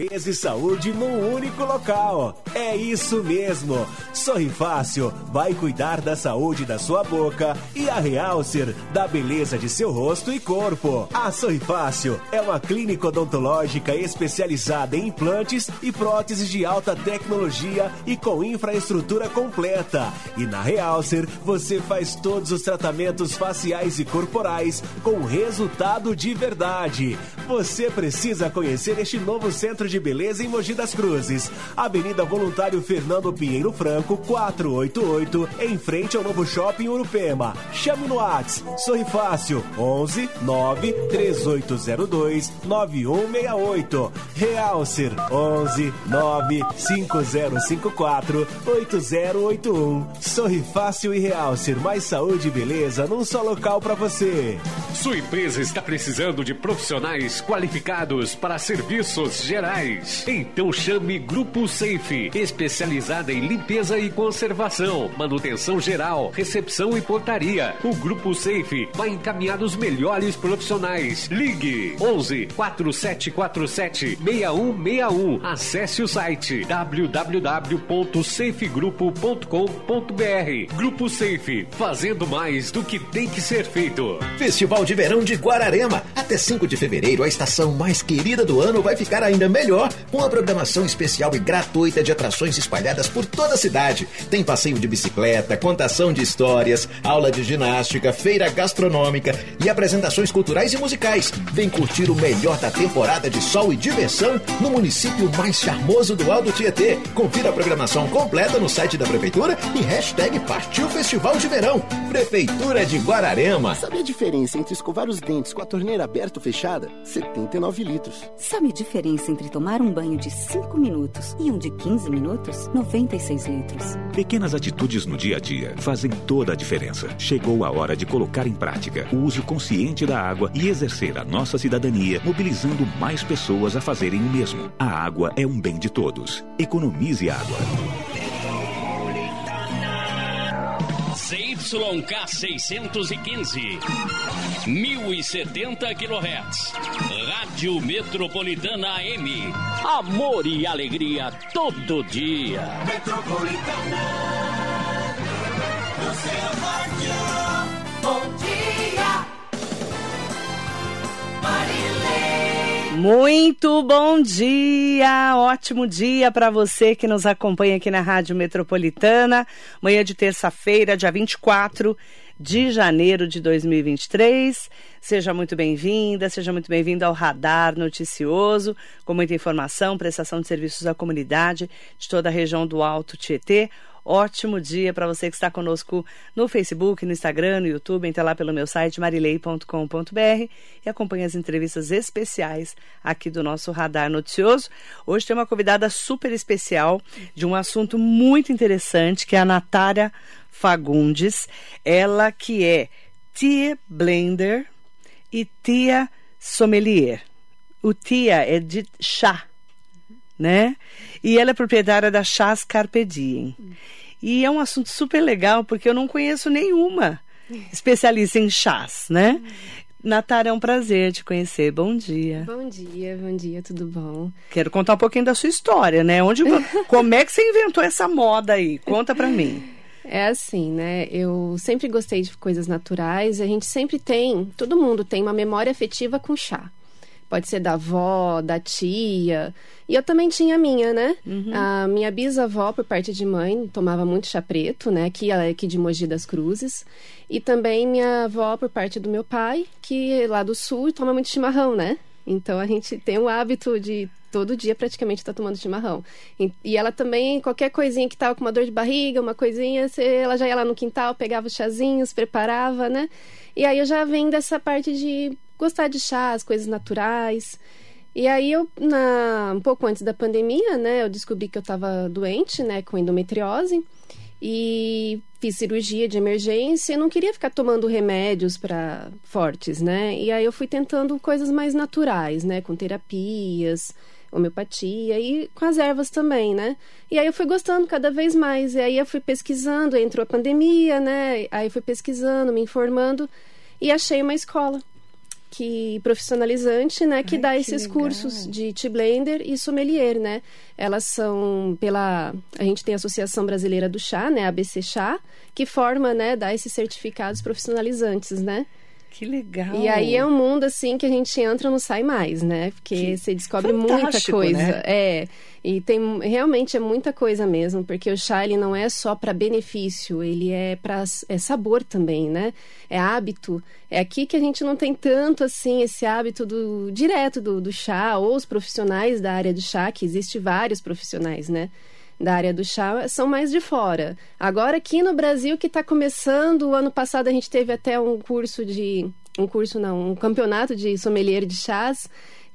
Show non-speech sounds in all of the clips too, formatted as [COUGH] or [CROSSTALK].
Beleza e saúde num único local. É isso mesmo. Sorri Fácil vai cuidar da saúde da sua boca e a Realcer da beleza de seu rosto e corpo. A Sorri Fácil é uma clínica odontológica especializada em implantes e próteses de alta tecnologia e com infraestrutura completa. E na Realcer você faz todos os tratamentos faciais e corporais com resultado de verdade. Você precisa conhecer este novo centro de beleza em Mogi das Cruzes. Avenida Voluntário Fernando Pinheiro Franco, 488, em frente ao novo shopping Urupema. Chame no Whats, Sorri Fácil, 11 9 3802 9168. Realcer, 11 9 5054 8081. Sorri Fácil e Realcer, mais saúde e beleza num só local para você. Sua empresa está precisando de profissionais qualificados para serviços gerais. Então chame Grupo Safe, especializada em limpeza e conservação, manutenção geral, recepção e portaria. O Grupo Safe vai encaminhar os melhores profissionais. Ligue 11 4747 6161. Acesse o site www.safegrupo.com.br. Grupo Safe, fazendo mais do que tem que ser feito. Festival de Verão de Guararema. Até 5 de fevereiro, a estação mais querida do ano vai ficar ainda melhor com a programação especial e gratuita de atrações espalhadas por toda a cidade. Tem passeio de bicicleta, contação de histórias, aula de ginástica, feira gastronômica e apresentações culturais e musicais. Vem curtir o melhor da temporada de sol e diversão no município mais charmoso do Alto Tietê. Confira a programação completa no site da Prefeitura e hashtag Partiu Festival de Verão. Prefeitura de Guararema. Sabe a diferença entre escovar os dentes com a torneira aberta ou fechada? 79 litros. Sabe a diferença entre tomar um banho de 5 minutos e um de 15 minutos? 96 litros. Pequenas atitudes no dia a dia fazem toda a diferença. Chegou a hora de colocar em prática o uso consciente da água e exercer a nossa cidadania, mobilizando mais pessoas a fazerem o mesmo. A água é um bem de todos. Economize água. ZYK 615, 1070 kHz. Rádio Metropolitana AM. Amor e alegria todo dia. Metropolitana, no seu Muito bom dia, ótimo dia para você que nos acompanha aqui na Rádio Metropolitana. Manhã de terça-feira, dia 24 de janeiro de 2023. Seja muito bem-vinda, seja muito bem-vindo ao Radar Noticioso, com muita informação, prestação de serviços à comunidade de toda a região do Alto Tietê. Ótimo dia para você que está conosco no Facebook, no Instagram, no YouTube. Entre lá pelo meu site marilei.com.br e acompanhe as entrevistas especiais aqui do nosso Radar Noticioso. Hoje tem uma convidada super especial de um assunto muito interessante, que é a Natália Fagundes. Ela que é tia blender e tia sommelier. O tia é de chá, né? E ela é proprietária da Chás Carpe Diem. E é um assunto super legal, porque eu não conheço nenhuma [LAUGHS] especialista em chás, né? Natália, é um prazer te conhecer. Bom dia. Bom dia, bom dia, tudo bom? Quero contar um pouquinho da sua história, né? Onde, [LAUGHS] como é que você inventou essa moda aí? Conta pra mim. É assim, né? Eu sempre gostei de coisas naturais. A gente sempre tem, todo mundo tem uma memória afetiva com chá. Pode ser da avó, da tia. E eu também tinha a minha, né? Uhum. A minha bisavó, por parte de mãe, tomava muito chá preto, né? Aqui, ela é aqui de Mogi das Cruzes. E também minha avó, por parte do meu pai, que é lá do sul, toma muito chimarrão, né? Então a gente tem o hábito de todo dia praticamente estar tá tomando chimarrão. E, e, ela também, qualquer coisinha que tava com uma dor de barriga, uma coisinha, você, ela já ia lá no quintal, pegava os chazinhos, preparava, né? E aí eu já venho dessa parte de gostar de chá, as coisas naturais. E aí eu, na, um pouco antes da pandemia, né, eu descobri que eu estava doente, né, com endometriose. E fiz cirurgia de emergência e não queria ficar tomando remédios para fortes, né? E aí eu fui tentando coisas mais naturais, né, com terapias, homeopatia e com as ervas também, né? E aí eu fui gostando cada vez mais. E aí eu fui pesquisando, entrou a pandemia, né? Aí fui pesquisando, me informando e achei uma escola que profissionalizante, né, que Ai, dá que esses legal. cursos de tea blender e sommelier, né? Elas são pela a gente tem a Associação Brasileira do Chá, né, ABC Chá, que forma, né, dá esses certificados profissionalizantes, né? Que legal. E aí é um mundo assim que a gente entra e não sai mais, né? Porque Que você descobre muita coisa. né? É. E tem realmente é muita coisa mesmo, porque o chá ele não é só para benefício, ele é para é sabor também, né? É hábito. É aqui que a gente não tem tanto assim esse hábito do direto do, do chá ou os profissionais da área do chá, que existe vários profissionais, né? Da área do chá são mais de fora. Agora aqui no Brasil que está começando, o ano passado a gente teve até um curso de um curso não, um campeonato de sommelier de chás,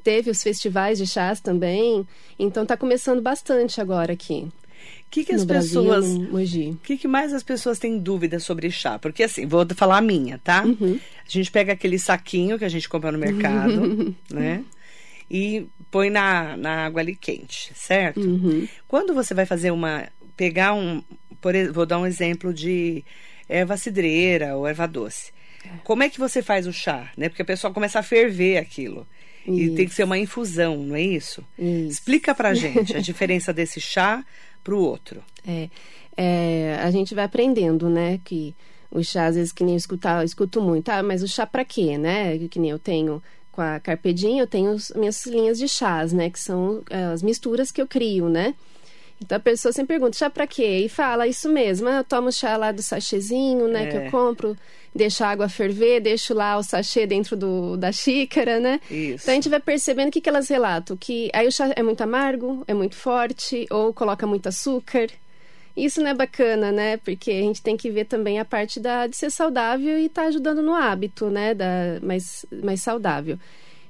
teve os festivais de chás também. Então está começando bastante agora aqui. O que, que as no pessoas. O que, que mais as pessoas têm dúvida sobre chá? Porque assim, vou falar a minha, tá? Uhum. A gente pega aquele saquinho que a gente compra no mercado, [LAUGHS] né? E põe na, na água ali quente, certo? Uhum. Quando você vai fazer uma. pegar um. Por, vou dar um exemplo de erva cidreira ou erva doce. Como é que você faz o chá? Né? Porque a pessoa começa a ferver aquilo. E tem que ser uma infusão, não é isso? Isso. Explica pra [LAUGHS] gente a diferença desse chá pro outro. É, é, a gente vai aprendendo, né? Que o chá, às vezes, que nem eu escutar, eu escuto muito, ah, mas o chá pra quê, né? Que nem eu tenho com a Carpedinha, eu tenho as minhas linhas de chás, né? Que são é, as misturas que eu crio, né? Então a pessoa sempre pergunta, chá pra quê? E fala isso mesmo, eu tomo chá lá do sachêzinho, né? Que É. eu compro, deixo a água ferver, deixo lá o sachê dentro do, da xícara, né? Isso. Então a gente vai percebendo o que, que elas relatam, que aí o chá é muito amargo, é muito forte, ou coloca muito açúcar. Isso não é bacana, né? Porque a gente tem que ver também a parte da, de ser saudável e estar ajudando no hábito, né? Da, mais, mais saudável.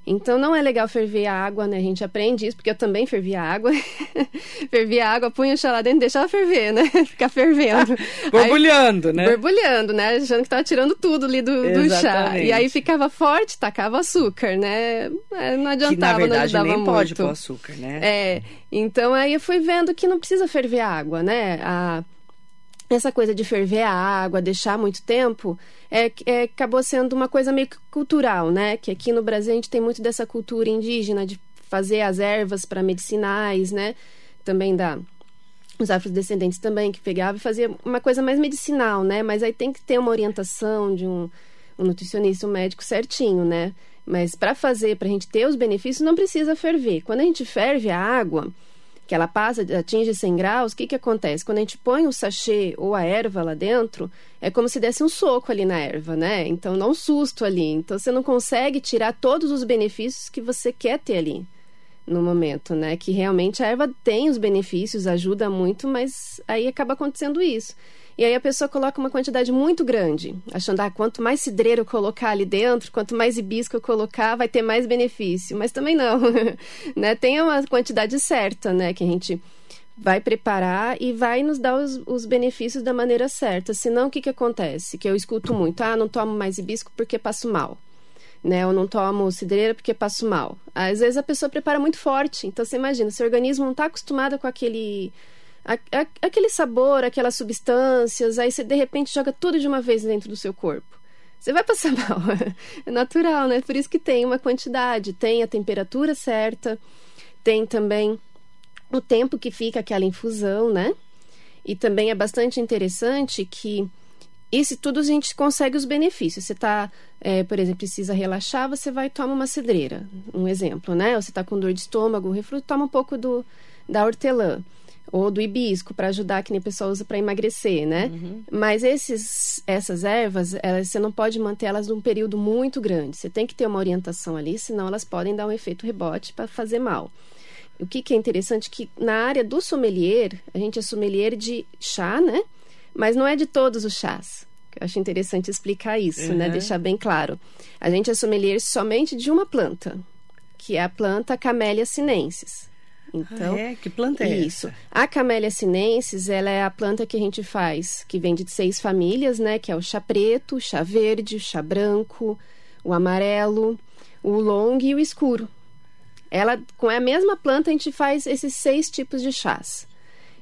Então não é legal ferver a água, né? A gente aprende isso, porque eu também fervia a água. [LAUGHS] fervia a água, punha o chá lá dentro e deixava ferver, né? [LAUGHS] Ficar fervendo. [LAUGHS] Borbulhando, Aí, né? Borbulhando, né? Achando que tava tirando tudo ali do, do chá. E aí ficava forte, tacava açúcar, né? É, Não adiantava, Que na verdade não ajudava nem pode muito. pôr açúcar, né? É, então aí eu fui vendo que não precisa ferver a água, né? A, essa coisa de ferver a água, deixar muito tempo, é, é, acabou sendo uma coisa meio que cultural, né? Que aqui no Brasil a gente tem muito dessa cultura indígena de fazer as ervas para medicinais, né? Também da os afrodescendentes também que pegavam e fazia uma coisa mais medicinal, né? Mas aí tem que ter uma orientação de um, um nutricionista, um médico certinho, né? Mas para fazer, para a gente ter os benefícios, não precisa ferver. Quando a gente ferve a água, que ela passa, atinge 100 graus, o que, que acontece? Quando a gente põe o sachê ou a erva lá dentro, é como se desse um soco ali na erva, né? Então, dá um susto ali. Então, você não consegue tirar todos os benefícios que você quer ter ali no momento, né? Que realmente a erva tem os benefícios, ajuda muito, mas aí acaba acontecendo isso. E aí a pessoa coloca uma quantidade muito grande, achando, ah, quanto mais cidreiro eu colocar ali dentro, quanto mais hibisco eu colocar, vai ter mais benefício. Mas também não, [LAUGHS] né? Tem uma quantidade certa, né? Que a gente vai preparar e vai nos dar os, os benefícios da maneira certa. Senão, o que que acontece? Que eu escuto muito, ah, não tomo mais hibisco porque passo mal né? Eu não tomo cidreira porque passo mal. Às vezes a pessoa prepara muito forte. Então você imagina, seu organismo não está acostumado com aquele a, a, aquele sabor, aquelas substâncias, aí você de repente joga tudo de uma vez dentro do seu corpo. Você vai passar [LAUGHS] mal. é natural, né? Por isso que tem uma quantidade, tem a temperatura certa, tem também o tempo que fica aquela infusão, né? E também é bastante interessante que isso tudo a gente consegue os benefícios. Você está, é, por exemplo, precisa relaxar, você vai e toma uma cedreira, um exemplo, né? Ou você está com dor de estômago, refluxo, toma um pouco do, da hortelã ou do hibisco para ajudar, que nem o pessoal usa para emagrecer, né? Uhum. Mas esses, essas ervas, elas, você não pode manter elas num período muito grande. Você tem que ter uma orientação ali, senão elas podem dar um efeito rebote para fazer mal. O que, que é interessante que na área do sommelier, a gente é sommelier de chá, né? Mas não é de todos os chás. Eu acho interessante explicar isso, né? Uhum. Deixar bem claro. A gente é sommelier somente de uma planta, que é a planta Camellia sinensis. Então, Ah, é? Que planta é isso. essa? A Camellia sinensis, ela é a planta que a gente faz, que vem de seis famílias, né? Que é o chá preto, o chá verde, o chá branco, o amarelo, o long e o escuro. Ela, com a mesma planta, a gente faz esses seis tipos de chás.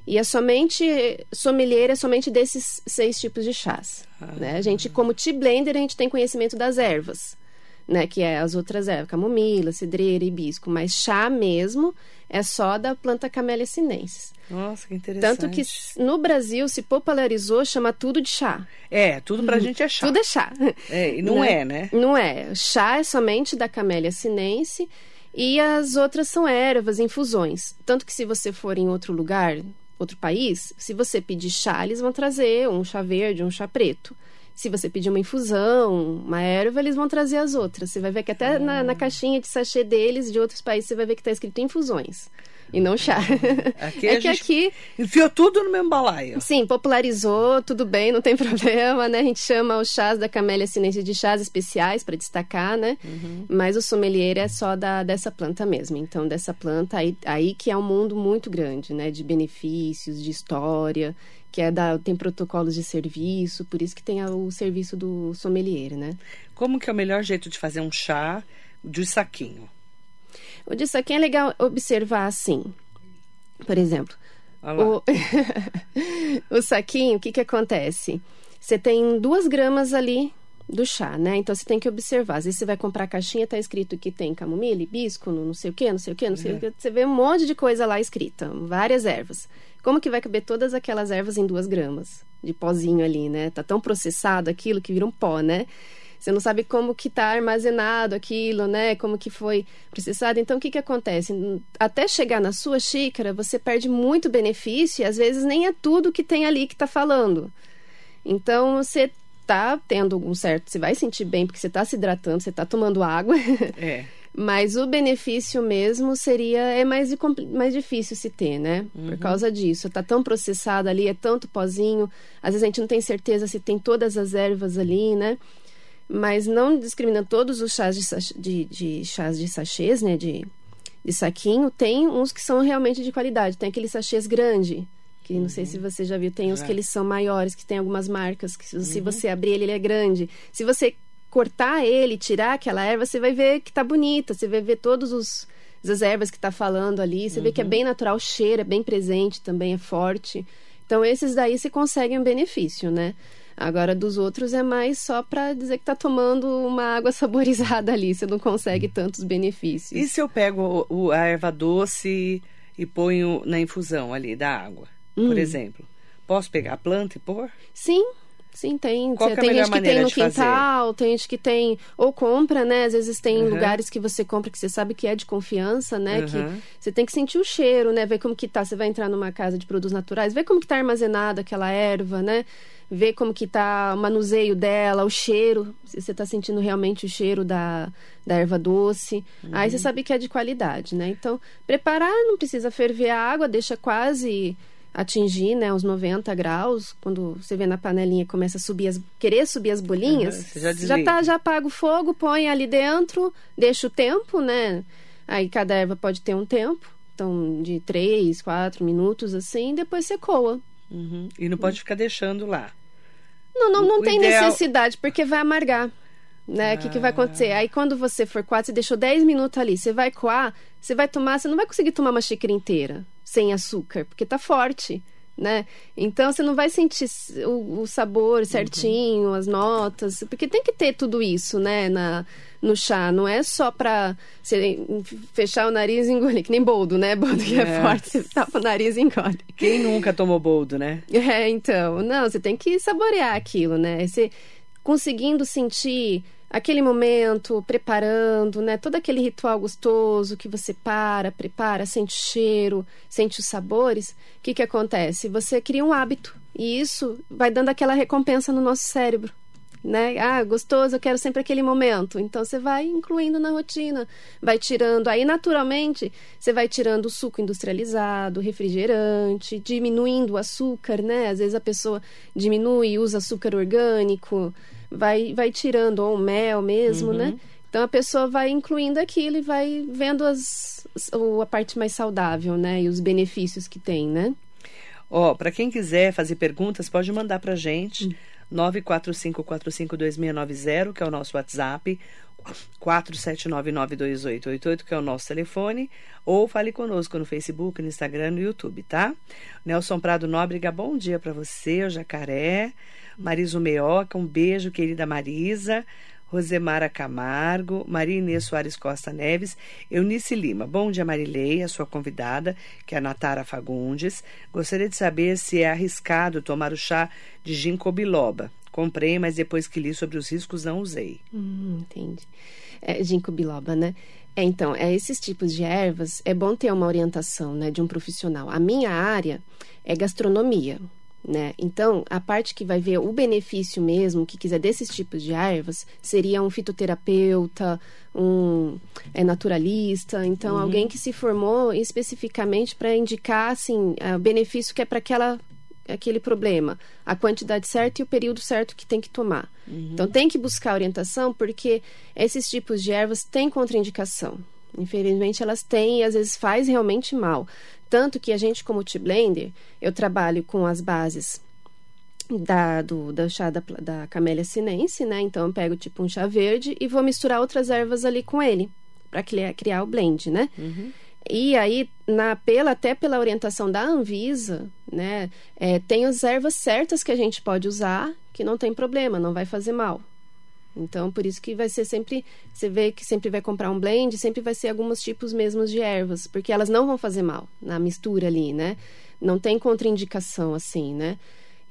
E é somente, sommelier é somente desses seis tipos de chás. Ah. Né? A gente, como tea blender, a gente tem conhecimento das ervas. Né? Que é as outras ervas, camomila, cidreira, hibisco. Mas chá mesmo é só da planta Camellia sinensis. Nossa, que interessante. Tanto que no Brasil se popularizou, chama tudo de chá. É, tudo pra gente é chá. Tudo é chá. É, e não Né? é, né? Não é. Chá é somente da Camellia sinense e as outras são ervas, infusões. Tanto que se você for em outro lugar, outro país, se você pedir chá, eles vão trazer um chá verde, um chá preto. Se você pedir uma infusão, uma erva, eles vão trazer as outras. Você vai ver que até na, na caixinha de sachê deles, de outros países, você vai ver que está escrito infusões. E não chá. Aqui [LAUGHS] é que aqui Enfiou tudo no mesmo balaio. Sim, popularizou, tudo bem, não tem [LAUGHS] problema, né? A gente chama os chás da Camélia sinense de chás especiais para destacar, né? Mas o sommelier é só da, dessa planta mesmo. Então, dessa planta, aí, aí que é um mundo muito grande, né? De benefícios, de história, que é da, tem protocolos de serviço, por isso que tem o serviço do sommelier, né? Como que é o melhor jeito de fazer um chá de saquinho? O disso aqui é legal observar assim. Por exemplo, o, [LAUGHS] o saquinho, o que que acontece? Você tem duas gramas ali do chá, né? Então você tem que observar. Às vezes você vai comprar a caixinha, tá escrito que tem camomila, hibisco, não sei o que, não sei o que, não sei o que. Você vê um monte de coisa lá escrita, várias ervas. Como que vai caber todas aquelas ervas em duas gramas de pozinho ali, né? Tá tão processado aquilo que vira um pó, né? Você não sabe como que tá armazenado aquilo, né? Como que foi processado. Então, o que que acontece? Até chegar na sua xícara, você perde muito benefício e às vezes nem é tudo que tem ali que tá falando. Então, você tá tendo um certo... Você vai sentir bem porque você tá se hidratando, você tá tomando água. [LAUGHS] É. Mas o benefício mesmo seria é mais, mais difícil se ter, né? Por causa disso. Tá tão processado ali, é tanto pozinho. Às vezes a gente não tem certeza se tem todas as ervas ali, né? Mas não discriminando todos os chás de, de, de chás de sachês, né? De, de saquinho, tem uns que são realmente de qualidade. Tem aqueles sachês grande, que não sei se você já viu, tem uns Já. que eles são maiores, que tem algumas marcas, que se se você abrir ele, ele é grande. Se você cortar ele, tirar aquela erva, você vai ver que tá bonita, você vai ver todos os as ervas que tá falando ali, você vê que é bem natural, o cheiro é bem presente também, é forte. Então esses daí você consegue um benefício, né? Agora dos outros é mais só para dizer que tá tomando uma água [LAUGHS] saborizada ali, você não consegue tantos benefícios. E se eu pego o- a erva doce e ponho na infusão ali da água, Hum. por exemplo? Posso pegar a planta e pôr? Sim, sim, tem. Qual é tem melhor gente que tem no de fazer? quintal, tem gente que tem. Ou compra, né? Às vezes tem Uhum. lugares que você compra que você sabe que é de confiança, né? Uhum. Que você tem que sentir o cheiro, né? Ver como que tá. Você vai entrar numa casa de produtos naturais, ver como que tá armazenada aquela erva, né? Ver como que tá o manuseio dela, o cheiro, se você tá sentindo realmente o cheiro da, da erva doce. Aí Uhum. você sabe que é de qualidade, né? Então, preparar não precisa ferver a água, deixa quase atingir, né, uns 90 graus, quando você vê na panelinha começa a subir as querer subir as bolinhas, Uhum, você já já tá, já apaga o fogo, põe ali dentro, deixa o tempo, né? Aí cada erva pode ter um tempo, então de 3, 4 minutos assim, depois você coa. Uhum. E não pode ficar deixando lá. Não, não, não O tem ideal- necessidade, porque vai amargar. Né? O que, que vai acontecer? Aí quando você for coar, você deixou 10 minutos ali, você vai coar, você vai tomar, você não vai conseguir tomar uma xícara inteira sem açúcar, porque tá forte, né? Então você não vai sentir o, o sabor certinho, as notas, porque tem que ter tudo isso, né, na, no chá. Não é só pra você fechar o nariz e engolir, que nem boldo, né? [LAUGHS] Boldo que é, É. forte, você tapa o nariz e engole. Quem nunca tomou boldo, né? [LAUGHS] É, então, não, você tem que saborear aquilo, né? Você conseguindo sentir aquele momento, preparando, né? Todo aquele ritual gostoso que você para, prepara, sente o cheiro, sente os sabores. O que que acontece? Você cria um hábito e isso vai dando aquela recompensa no nosso cérebro. Né? Ah, gostoso, eu quero sempre aquele momento. Então você vai incluindo na rotina, vai tirando. Aí, naturalmente, você vai tirando o suco industrializado, refrigerante, diminuindo o açúcar, né? Às vezes a pessoa diminui e usa açúcar orgânico, vai, vai tirando, ou mel mesmo, Uhum. né? Então a pessoa vai incluindo aquilo e vai vendo as, a parte mais saudável, né? E os benefícios que tem, né? Ó, para quem quiser fazer perguntas, pode mandar pra gente. Hum. 945452690, que é o nosso WhatsApp. 479928888, que é o nosso telefone, ou fale conosco no Facebook, no Instagram, no YouTube, tá? Nelson Prado Nóbrega, bom dia para você, o Jacaré. Marisa Meoca, um beijo, querida Marisa. Rosemara Camargo, Maria Inês Soares Costa Neves, Eunice Lima. Bom dia, Marilei, a sua convidada, que é a Natara Fagundes. Gostaria de saber se é arriscado tomar o chá de ginkgo biloba. Comprei, mas depois que li sobre os riscos não usei. Hum, entendi. É, ginkgo biloba, né? É, então, é esses tipos de ervas, é bom ter uma orientação, né, de um profissional. A minha área é gastronomia, né? Então, a parte que vai ver o benefício mesmo, que quiser desses tipos de ervas, seria um fitoterapeuta, um é, naturalista, então uhum. alguém que se formou especificamente para indicar assim, o benefício que é para aquela aquele problema, a quantidade certa e o período certo que tem que tomar. Uhum. Então tem que buscar orientação porque esses tipos de ervas têm contraindicação. Infelizmente elas têm e às vezes faz realmente mal. Tanto que a gente, como T-Blender, eu trabalho com as bases da, do, da chá da, da camélia sinense, né? Então eu pego tipo um chá verde e vou misturar outras ervas ali com ele, para criar, criar o blend, né? Uhum. E aí, na, pela, até pela orientação da Anvisa, né, é, tem as ervas certas que a gente pode usar, que não tem problema, não vai fazer mal. Então, por isso que vai ser sempre, você vê que sempre vai comprar um blend, sempre vai ser alguns tipos mesmos de ervas, porque elas não vão fazer mal na mistura ali, né? Não tem contraindicação assim, né?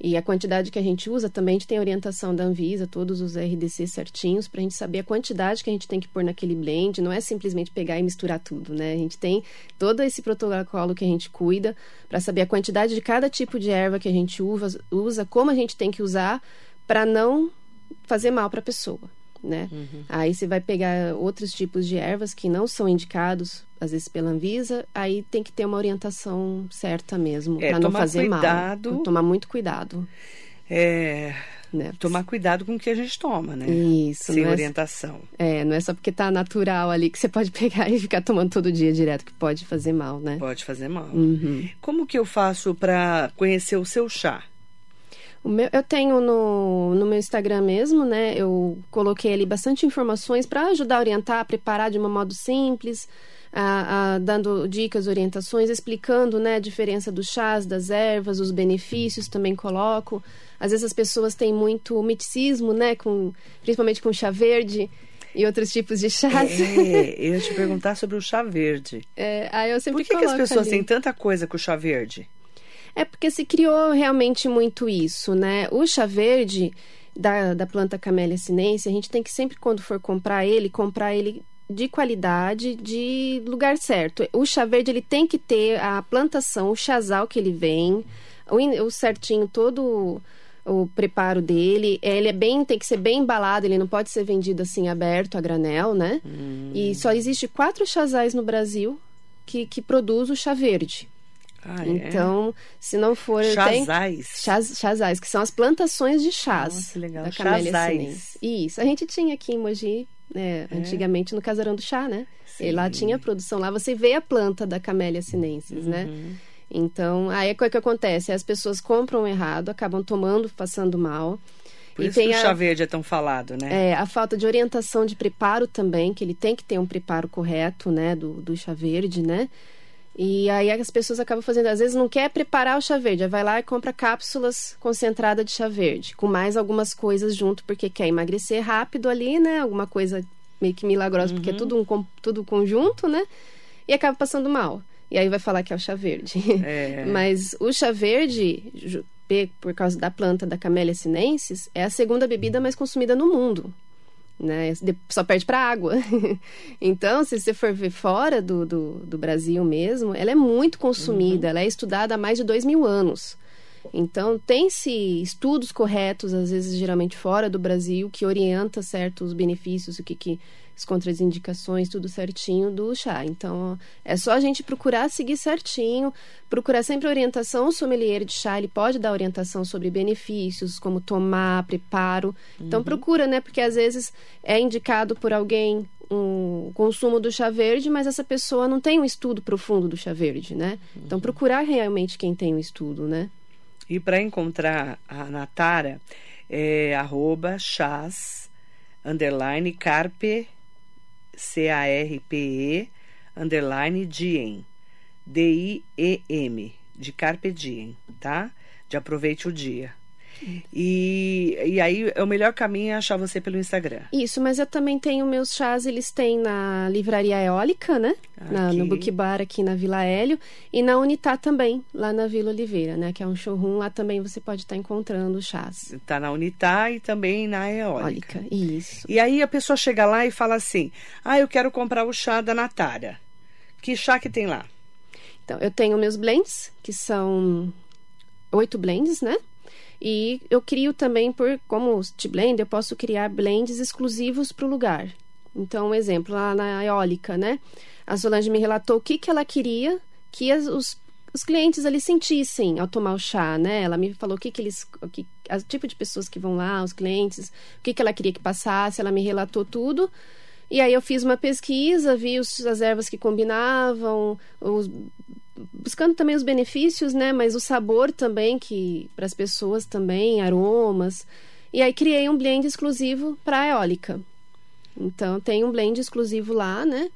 E a quantidade que a gente usa também a gente tem orientação da Anvisa, todos os RDC certinhos, para a gente saber a quantidade que a gente tem que pôr naquele blend. Não é simplesmente pegar e misturar tudo, né? A gente tem todo esse protocolo que a gente cuida para saber a quantidade de cada tipo de erva que a gente usa, usa como a gente tem que usar para não fazer mal para a pessoa. Né? Uhum. Aí você vai pegar outros tipos de ervas que não são indicados, às vezes pela Anvisa, aí tem que ter uma orientação certa mesmo, é, para não fazer cuidado, mal. Tomar muito cuidado. É, né? Tomar cuidado com o que a gente toma, né? Isso. Sem é orientação. É, não é só porque tá natural ali que você pode pegar [LAUGHS] e ficar tomando todo dia direto, que pode fazer mal, né? Pode fazer mal. Uhum. Como que eu faço para conhecer o seu chá? Meu, eu tenho no, no meu Instagram mesmo, né? Eu coloquei ali bastante informações para ajudar a orientar, a preparar de um modo simples, a, a, dando dicas, orientações, explicando né, a diferença dos chás, das ervas, os benefícios, também coloco. Às vezes as pessoas têm muito miticismo, né? Com, principalmente com chá verde e outros tipos de chás. É, eu ia te perguntar sobre o chá verde. É, aí eu sempre Por que, que as pessoas ali. têm tanta coisa com o chá verde? É porque se criou realmente muito isso, né? O chá verde da, da planta Camellia sinense, a gente tem que sempre, quando for comprar ele, comprar ele de qualidade, de lugar certo. O chá verde, ele tem que ter a plantação, o chazal que ele vem, o, o certinho, todo o preparo dele. Ele é bem, tem que ser bem embalado, ele não pode ser vendido assim aberto a granel, né? Hum. E só existe quatro chazais no Brasil que, que produz o chá verde. Ah, é? então, é? se não for. Chazais. Chaz, chazais, que são as plantações de chás. Nossa, legal. Da Camélia Chazais. Isso. A gente tinha aqui em Mogi, né, é. antigamente no Casarão do Chá, né? Sim. E lá tinha produção. Lá você vê a planta da Camélia sinensis, né? uhum. né? Então, aí é o que acontece? As pessoas compram errado, acabam tomando, passando mal. Por e isso que o chá verde é tão falado, né? É, a falta de orientação de preparo também, que ele tem que ter um preparo correto, né, do, do chá verde, né? E aí as pessoas acabam fazendo, às vezes não quer preparar o chá verde, vai lá e compra cápsulas concentradas de chá verde, com mais algumas coisas junto, porque quer emagrecer rápido ali, né? Alguma coisa meio que milagrosa, uhum. porque é tudo um tudo conjunto, né? E acaba passando mal. E aí vai falar que é o chá verde. É. [LAUGHS] Mas o chá verde, por causa da planta da Camellia sinensis, é a segunda bebida mais consumida no mundo né? Só perde para água. [LAUGHS] então, se você for ver fora do, do, do, Brasil mesmo, ela é muito consumida, uhum. ela é estudada há mais de dois mil anos. Então, tem-se estudos corretos, às vezes, geralmente fora do Brasil, que orienta certos benefícios, o que, que as contraindicações, tudo certinho do chá. Então, é só a gente procurar seguir certinho, procurar sempre orientação. O sommelier de chá, ele pode dar orientação sobre benefícios, como tomar, preparo. Então, uhum. procura, né? Porque às vezes é indicado por alguém um consumo do chá verde, mas essa pessoa não tem um estudo profundo do chá verde, né? Então, uhum. Então, procurar realmente quem tem um estudo, né? E para encontrar a Natara, é arroba chás, underline, carpe C-A-R-P-E, underline, Diem. D-I-E-M, de Carpe Diem, tá? De aproveite o dia. E, e aí o melhor caminho é achar você pelo Instagram. Isso, mas eu também tenho meus chás, eles têm na livraria eólica, né? Na, no Book Bar aqui na Vila Hélio e na Unitá também, lá na Vila Oliveira, né? Que é um showroom, lá também você pode estar encontrando chás. Tá na Unitá e também na eólica. Eólica, isso. E aí a pessoa chega lá e fala assim: "Ah, eu quero comprar o chá da Natália". Que chá que tem lá? Então, eu tenho meus blends, que são oito blends, né? E eu crio também, por como de blend, eu posso criar blends exclusivos para o lugar. Então, um exemplo, lá na eólica, né? A Solange me relatou o que, que ela queria que as, os, os clientes ali sentissem ao tomar o chá, né? Ela me falou o que, que eles. O que, tipo de pessoas que vão lá, os clientes, o que, que ela queria que passasse, ela me relatou tudo. E aí eu fiz uma pesquisa, vi os, as ervas que combinavam, os, buscando também os benefícios, né? Mas o sabor também que para as pessoas também, aromas. E aí criei um blend exclusivo para a eólica. Então tem um blend exclusivo lá, né?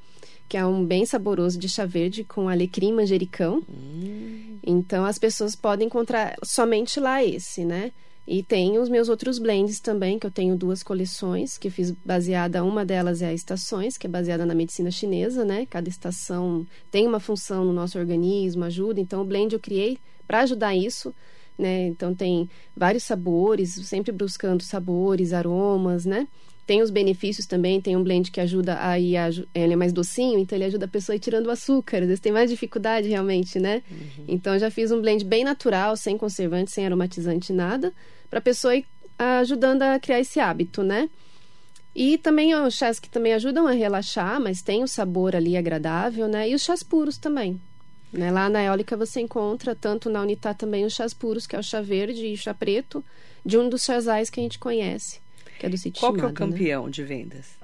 Que é um bem saboroso de chá verde com alecrim manjericão. Hum. Então as pessoas podem encontrar somente lá esse, né? E tem os meus outros blends também, que eu tenho duas coleções, que eu fiz baseada, uma delas é a estações, que é baseada na medicina chinesa, né? Cada estação tem uma função no nosso organismo, ajuda. Então, o blend eu criei para ajudar isso, né? Então, tem vários sabores, sempre buscando sabores, aromas, né? Tem os benefícios também, tem um blend que ajuda a ir, ele é mais docinho, então ele ajuda a pessoa a ir tirando o açúcar, às vezes tem mais dificuldade realmente, né? Uhum. Então eu já fiz um blend bem natural, sem conservante, sem aromatizante, nada, para a pessoa ir ajudando a criar esse hábito, né? E também os chás que também ajudam a relaxar, mas tem o sabor ali agradável, né? E os chás puros também. Né? Lá na Eólica você encontra, tanto na Unitá também, os chás puros, que é o chá verde e o chá preto, de um dos chásais que a gente conhece que é do sítio Qual que é o né? campeão né? de vendas?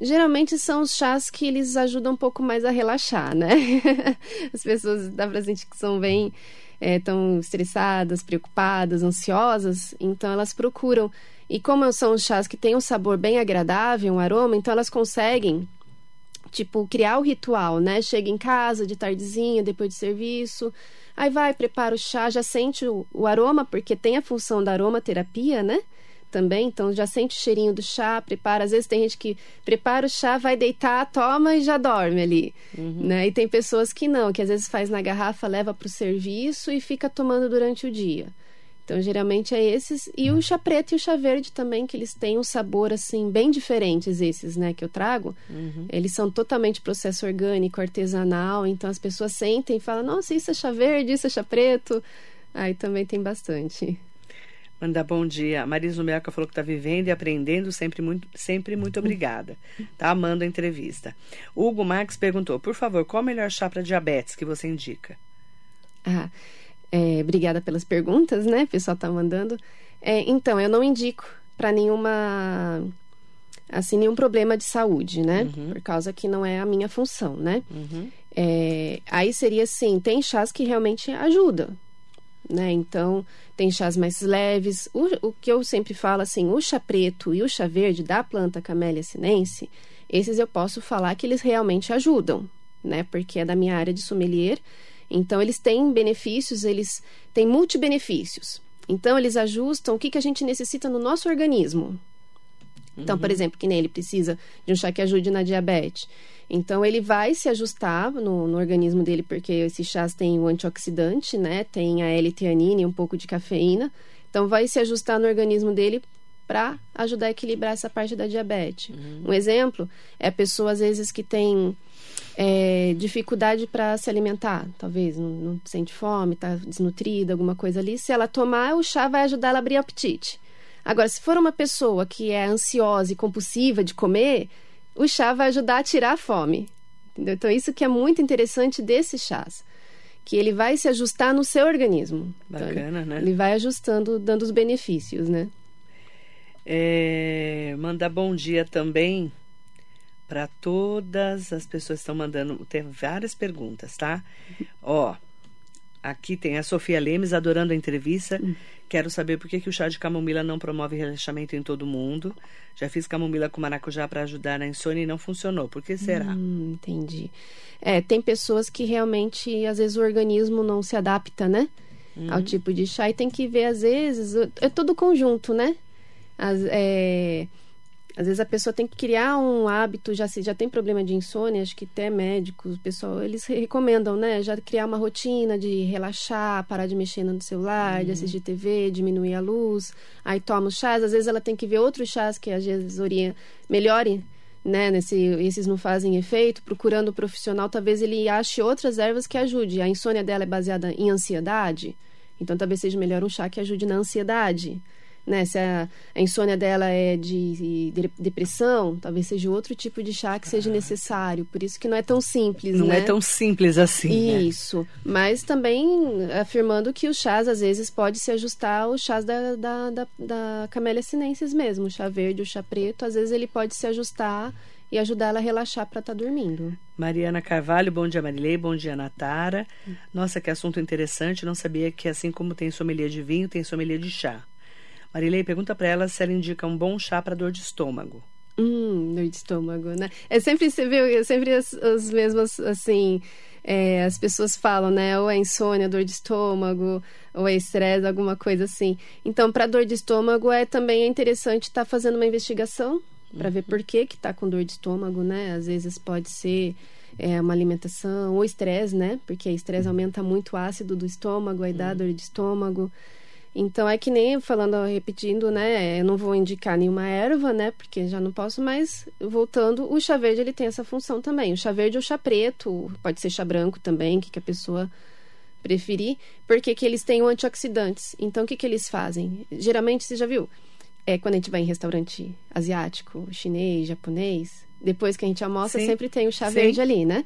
Geralmente são os chás que eles ajudam um pouco mais a relaxar, né? [LAUGHS] As pessoas dá pra sentir que são bem é, tão estressadas, preocupadas, ansiosas, então elas procuram. E como são chás que têm um sabor bem agradável, um aroma, então elas conseguem tipo, criar o ritual, né? Chega em casa de tardezinha, depois de serviço, aí vai, prepara o chá, já sente o, o aroma, porque tem a função da aromaterapia, né? Também, então já sente o cheirinho do chá, prepara. Às vezes tem gente que prepara o chá, vai deitar, toma e já dorme ali, uhum. né? E tem pessoas que não, que às vezes faz na garrafa, leva para o serviço e fica tomando durante o dia. Então, geralmente é esses. E o chá preto e o chá verde também, que eles têm um sabor, assim, bem diferentes, esses, né, que eu trago. Uhum. Eles são totalmente processo orgânico, artesanal. Então, as pessoas sentem e falam, nossa, isso é chá verde, isso é chá preto. Aí também tem bastante. Manda bom dia. Marisa Melca falou que está vivendo e aprendendo, sempre muito, sempre muito obrigada. Tá amando a entrevista. Hugo Max perguntou, por favor, qual o melhor chá para diabetes que você indica? Ah, é, obrigada pelas perguntas, né? O pessoal tá mandando. É, então, eu não indico para nenhuma assim nenhum problema de saúde, né? Uhum. Por causa que não é a minha função, né? Uhum. É, aí seria assim, tem chás que realmente ajudam, né? Então, tem chás mais leves. O, o, que eu sempre falo assim, o chá preto e o chá verde da planta Camellia sinense, esses eu posso falar que eles realmente ajudam, né? Porque é da minha área de sommelier. Então, eles têm benefícios, eles têm multibenefícios. Então, eles ajustam o que, que a gente necessita no nosso organismo. Então, uhum. por exemplo, que nem ele precisa de um chá que ajude na diabetes. Então ele vai se ajustar no, no organismo dele, porque esses chás têm o antioxidante, né? Tem a L-teanina e um pouco de cafeína. Então vai se ajustar no organismo dele para ajudar a equilibrar essa parte da diabetes. Uhum. Um exemplo é a pessoa às vezes que tem é, dificuldade para se alimentar, talvez não, não sente fome, está desnutrida, alguma coisa ali. Se ela tomar, o chá vai ajudar ela a abrir apetite. Agora, se for uma pessoa que é ansiosa e compulsiva de comer, o chá vai ajudar a tirar a fome. Entendeu? Então, isso que é muito interessante desses chás. Que ele vai se ajustar no seu organismo. Bacana, então, né? Ele vai ajustando, dando os benefícios, né? É, mandar bom dia também para todas as pessoas que estão mandando. Tem várias perguntas, tá? Ó, aqui tem a Sofia Lemes adorando a entrevista. Hum. Quero saber por que, que o chá de camomila não promove relaxamento em todo mundo. Já fiz camomila com maracujá para ajudar na insônia e não funcionou. Por que será? Hum, entendi. É, tem pessoas que realmente, às vezes, o organismo não se adapta, né? uhum. ao tipo de chá. E tem que ver, às vezes, é todo conjunto, né? As, é, às vezes a pessoa tem que criar um hábito, já se já tem problema de insônia, acho que até médicos, pessoal, eles recomendam, né? Já criar uma rotina de relaxar, parar de mexer no celular, uhum. de assistir TV, diminuir a luz. Aí toma os chás, às vezes ela tem que ver outros chás que às vezes orientam, melhore né, nesse, esses não fazem efeito, procurando o um profissional, talvez ele ache outras ervas que ajude. A insônia dela é baseada em ansiedade, então talvez seja melhor um chá que ajude na ansiedade né? Se a, a insônia dela é de, de, depressão, talvez seja outro tipo de chá que seja necessário. Por isso que não é tão simples, não né? é tão simples assim. Né? Isso. Né? Mas também afirmando que os chás, às vezes, pode se ajustar aos chás da, da, da, da Camellia sinensis mesmo. O chá verde, o chá preto, às vezes ele pode se ajustar e ajudar ela a relaxar para estar tá dormindo. Mariana Carvalho, bom dia Marilei, bom dia Natara. Nossa, que assunto interessante, não sabia que assim como tem sommelier de vinho, tem sommelier de chá. Marilei, pergunta para ela se ela indica um bom chá para dor de estômago. Hum, dor de estômago, né? É sempre, você viu, é sempre as, as mesmas, assim, é, as pessoas falam, né? Ou é insônia, dor de estômago, ou é estresse, alguma coisa assim. Então, para dor de estômago, é também é interessante estar tá fazendo uma investigação para ver por que que tá com dor de estômago, né? Às vezes pode ser é, uma alimentação ou estresse, né? Porque estresse aumenta muito o ácido do estômago, aí dá dor de estômago. Então é que nem falando, repetindo, né? Eu não vou indicar nenhuma erva, né? Porque já não posso, mas voltando, o chá verde ele tem essa função também. O chá verde ou chá preto, pode ser chá branco também, que, que a pessoa preferir, porque que eles têm antioxidantes. Então o que, que eles fazem? Geralmente, você já viu? É quando a gente vai em restaurante asiático, chinês, japonês, depois que a gente almoça, Sim. sempre tem o chá Sim. verde ali, né?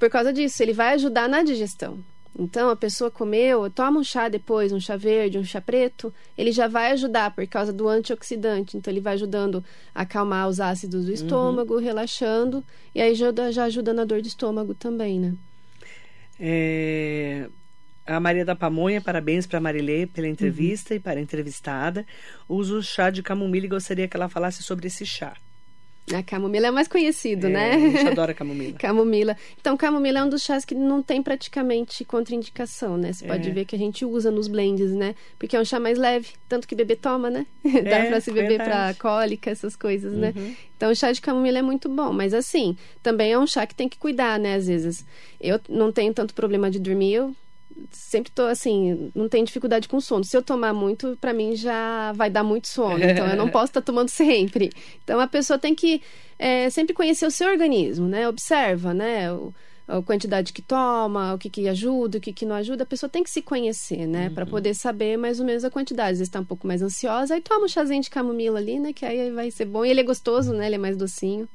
Por causa disso, ele vai ajudar na digestão. Então, a pessoa comeu, toma um chá depois, um chá verde, um chá preto, ele já vai ajudar por causa do antioxidante. Então, ele vai ajudando a acalmar os ácidos do uhum. estômago, uhum. relaxando, e aí já, já ajuda na dor de estômago também, né? É... A Maria da Pamonha, parabéns para a Marilê pela entrevista uhum. e para a entrevistada. Uso chá de camomila e gostaria que ela falasse sobre esse chá. A camomila é mais conhecido, é, né? A gente adora [LAUGHS] camomila. camomila. Então, camomila é um dos chás que não tem praticamente contraindicação, né? Você é. pode ver que a gente usa nos blends, né? Porque é um chá mais leve, tanto que bebê toma, né? [LAUGHS] É, Dá pra se beber verdade. pra cólica, essas coisas, né? uhum. né? Então, o chá de camomila é muito bom. Mas, assim, também é um chá que tem que cuidar, né? Às vezes, eu não tenho tanto problema de dormir, eu sempre tô assim, não tenho dificuldade com sono. Se eu tomar muito, para mim já vai dar muito sono. Então eu não [LAUGHS] posso estar tá tomando sempre. Então a pessoa tem que é, sempre conhecer o seu organismo, né? Observa, né? O, a quantidade que toma, o que, que ajuda, o que, que não ajuda, a pessoa tem que se conhecer, né? Uhum. Para poder saber mais ou menos a quantidade. Às vezes está um pouco mais ansiosa, aí toma um chazinho de camomila ali, né? Que aí vai ser bom. E ele é gostoso, né? Ele é mais docinho.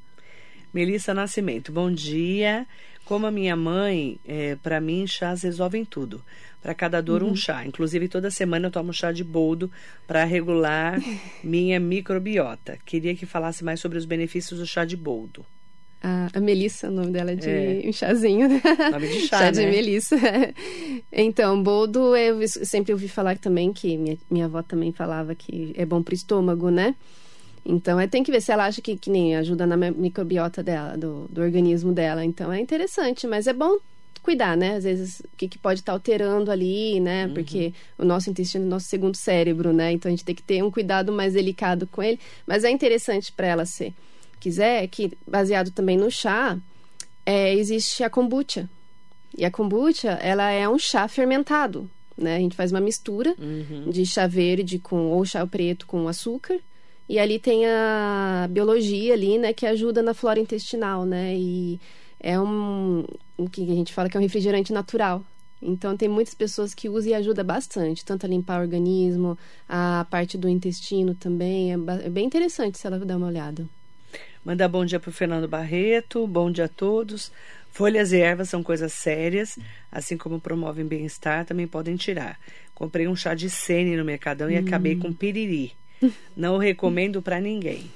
Melissa Nascimento, bom dia. Como a minha mãe, é, para mim, chás resolvem tudo. Para cada dor, uhum. um chá. Inclusive, toda semana eu tomo chá de boldo para regular [LAUGHS] minha microbiota. Queria que falasse mais sobre os benefícios do chá de boldo. A, a Melissa, o nome dela é de é. um chazinho, né? Nome de chá, [LAUGHS] chá né? de Melissa. [LAUGHS] Então, boldo, eu sempre ouvi falar também que minha, minha avó também falava que é bom para o estômago, né? Então, é, tem que ver se ela acha que, que nem ajuda na microbiota dela, do, do organismo dela. Então, é interessante, mas é bom cuidar, né? Às vezes, o que, que pode estar tá alterando ali, né? Uhum. Porque o nosso intestino é o nosso segundo cérebro, né? Então, a gente tem que ter um cuidado mais delicado com ele. Mas é interessante para ela ser. Quiser, que baseado também no chá, é, existe a kombucha. E a kombucha, ela é um chá fermentado, né? A gente faz uma mistura uhum. de chá verde com ou chá preto com açúcar e ali tem a biologia ali, né, que ajuda na flora intestinal, né? E é um o que a gente fala que é um refrigerante natural. Então tem muitas pessoas que usam e ajuda bastante, tanto a limpar o organismo, a parte do intestino também. É, é bem interessante se ela dar uma olhada. Mandar bom dia para o Fernando Barreto, bom dia a todos. Folhas e ervas são coisas sérias, assim como promovem bem-estar, também podem tirar. Comprei um chá de sene no Mercadão e hum. acabei com piriri. [LAUGHS] Não recomendo para ninguém.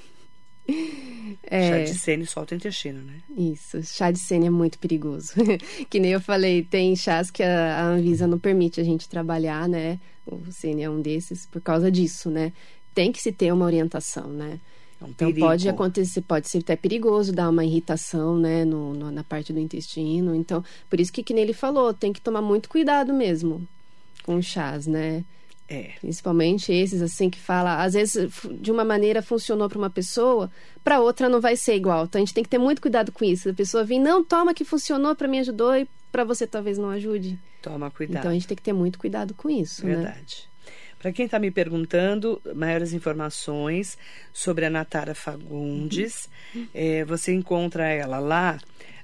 É... Chá de sene solta o intestino, né? Isso, chá de sene é muito perigoso. [LAUGHS] que nem eu falei, tem chás que a, Anvisa não permite a gente trabalhar, né? O sene é um desses por causa disso, né? Tem que se ter uma orientação, né? É um então perigo. pode acontecer, pode ser até perigoso dar uma irritação, né, no, no, na parte do intestino. Então, por isso que, que nem ele falou, tem que tomar muito cuidado mesmo com chás, né? É. Principalmente esses assim que fala, às vezes de uma maneira funcionou para uma pessoa, para outra não vai ser igual. Então a gente tem que ter muito cuidado com isso. A pessoa vir, não, toma que funcionou, para mim ajudou e para você talvez não ajude. Toma cuidado. Então a gente tem que ter muito cuidado com isso, né? Verdade. Né? Para quem está me perguntando maiores informações sobre a Natara Fagundes, uhum. é, você encontra ela lá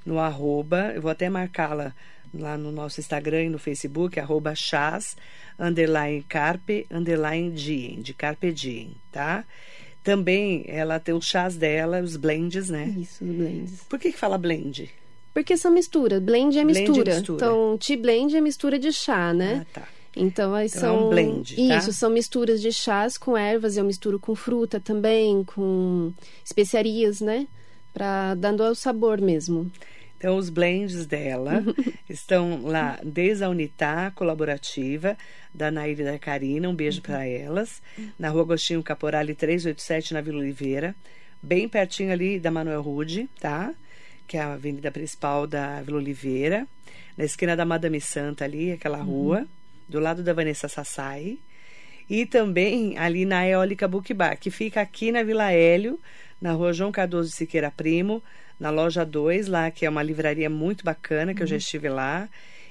no arroba, eu vou até marcá-la lá no nosso Instagram e no Facebook, arroba chás, underline carpe, underline diem, de carpe diem, tá? Também ela tem os chás dela, os blends, né? Isso, os blends. Por que, que fala blend? Porque são misturas. Blend é mistura. Blend é mistura. Então, tea blend é mistura de chá, né? Ah, tá. Então, aí então, são. É um blend. Tá? Isso, são misturas de chás com ervas, eu misturo com fruta também, com especiarias, né? Para dando o sabor mesmo. Então, os blends dela [LAUGHS] estão lá desde a Unitá Colaborativa, da Nair e da Karina, um beijo para elas, na rua Agostinho Caporali 387, na Vila Oliveira, bem pertinho ali da Manuel Rude, tá? Que é a avenida principal da Vila Oliveira, na esquina da Madame Santa ali, aquela uhum. rua, do lado da Vanessa Sassai. E também ali na Eólica Book Bar, que fica aqui na Vila Hélio, na rua João Cardoso Siqueira Primo, na loja 2, lá, que é uma livraria muito bacana, que uhum. eu já uhum. estive lá.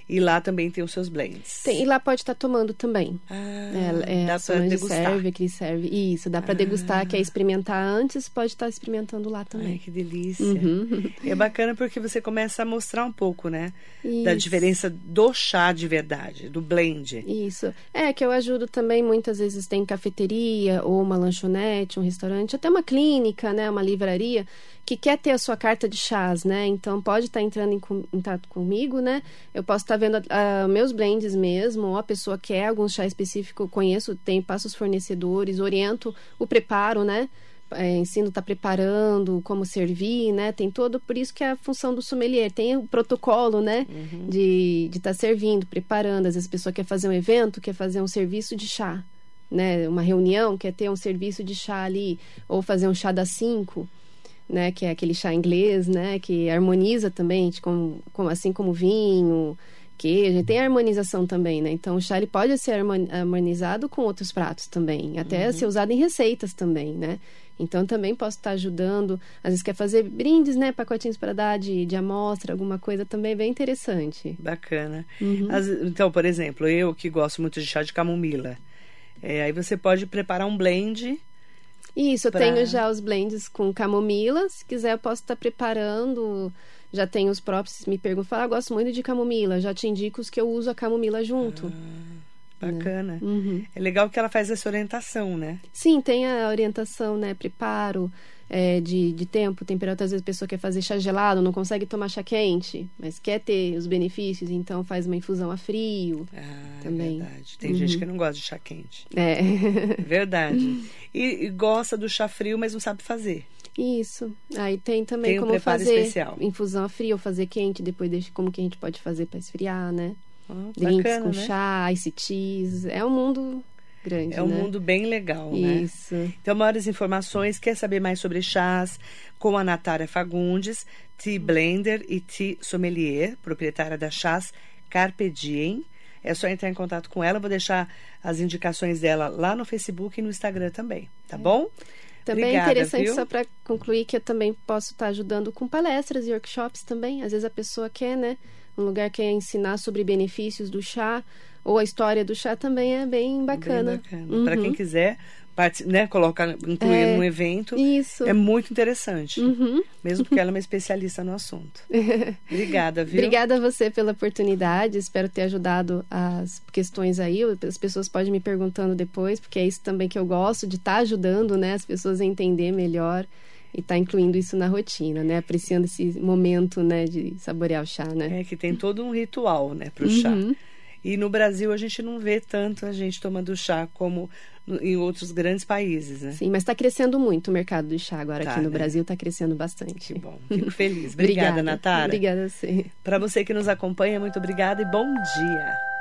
E lá também tem os seus blends. Tem, e lá pode estar tomando também. Ah, é, é, dá para degustar. Serve, que serve. Isso, dá para ah. degustar, quer experimentar antes, pode estar experimentando lá também. Ai, que delícia. Uhum. É bacana porque você começa a mostrar um pouco, né? Isso. Da diferença do chá de verdade, do blend. Isso. É, que eu ajudo também, muitas vezes tem cafeteria, ou uma lanchonete, um restaurante, até uma clínica, né? Uma livraria que quer ter a sua carta de chás, né? Então pode estar entrando em contato comigo, né? Eu posso estar vendo uh, meus blends mesmo, ou a pessoa quer algum chá específico, conheço, tem passo os fornecedores, oriento o preparo, né? É, ensino tá preparando, como servir, né? Tem todo, por isso que é a função do sommelier, tem o protocolo, né? Uhum. De estar tá servindo, preparando. Às vezes a pessoa quer fazer um evento, quer fazer um serviço de chá, né? Uma reunião, quer ter um serviço de chá ali, ou fazer um chá das cinco né, que é aquele chá inglês, né, que harmoniza também, com, com, assim como vinho, queijo, tem harmonização também, né? Então o chá ele pode ser harmonizado com outros pratos também, até uhum. ser usado em receitas também, né? Então também posso estar ajudando, às vezes quer fazer brindes, né, pacotinhos para dar de, de amostra, alguma coisa também bem interessante. Bacana. Uhum. As, então, por exemplo, eu que gosto muito de chá de camomila, é, aí você pode preparar um blend isso, eu pra... tenho já os blends com camomila. Se quiser, eu posso estar preparando. Já tenho os próprios. Me perguntam, fala, ah, gosto muito de camomila. Já te indico os que eu uso a camomila junto. Ah, bacana. Né? Uhum. É legal que ela faz essa orientação, né? Sim, tem a orientação, né? Preparo é, de, de tempo, temperatura. Às vezes a pessoa quer fazer chá gelado, não consegue tomar chá quente, mas quer ter os benefícios, então faz uma infusão a frio. Ah, é também. verdade. Tem uhum. gente que não gosta de chá quente. É. Verdade. [LAUGHS] E, e, gosta do chá frio, mas não sabe fazer. Isso. Aí tem também tem um como fazer especial. infusão a frio, fazer quente, depois deixa como que a gente pode fazer para esfriar, né? Oh, Drinks bacana, com né? chá, ice cheese. É um mundo grande. É um né? mundo bem legal, Isso. né? Isso. Então, maiores informações, quer saber mais sobre chás com a Natália Fagundes, Tea Blender e Tea Sommelier, proprietária da Chás Carpe Diem. É só entrar em contato com ela. Vou deixar as indicações dela lá no Facebook e no Instagram também, tá é. bom? Também é Obrigada, é interessante, viu? só para concluir, que eu também posso estar ajudando com palestras e workshops também. Às vezes a pessoa quer, né? Um lugar que quer ensinar sobre benefícios do chá ou a história do chá também é bem bacana. Bem bacana. Uhum. Para quem quiser né, colocar, incluir é, no evento. Isso. É muito interessante. Uhum. Mesmo porque ela é uma especialista no assunto. [LAUGHS] Obrigada, viu? Obrigada a você pela oportunidade. Espero ter ajudado as questões aí. As pessoas podem me perguntando depois, porque é isso também que eu gosto, de estar tá ajudando né, as pessoas a entender melhor e tá incluindo isso na rotina, né? Apreciando esse momento, né, de saborear o chá, né? É que tem todo um ritual, né, para o chá. E no Brasil a gente não vê tanto a gente tomando chá como em outros grandes países, né? Sim, mas está crescendo muito o mercado do chá agora tá, aqui no né? Brasil, está crescendo bastante. Que bom, fico feliz. Obrigada, obrigada Natara. Obrigada você. Para você que nos acompanha, muito obrigada e bom dia.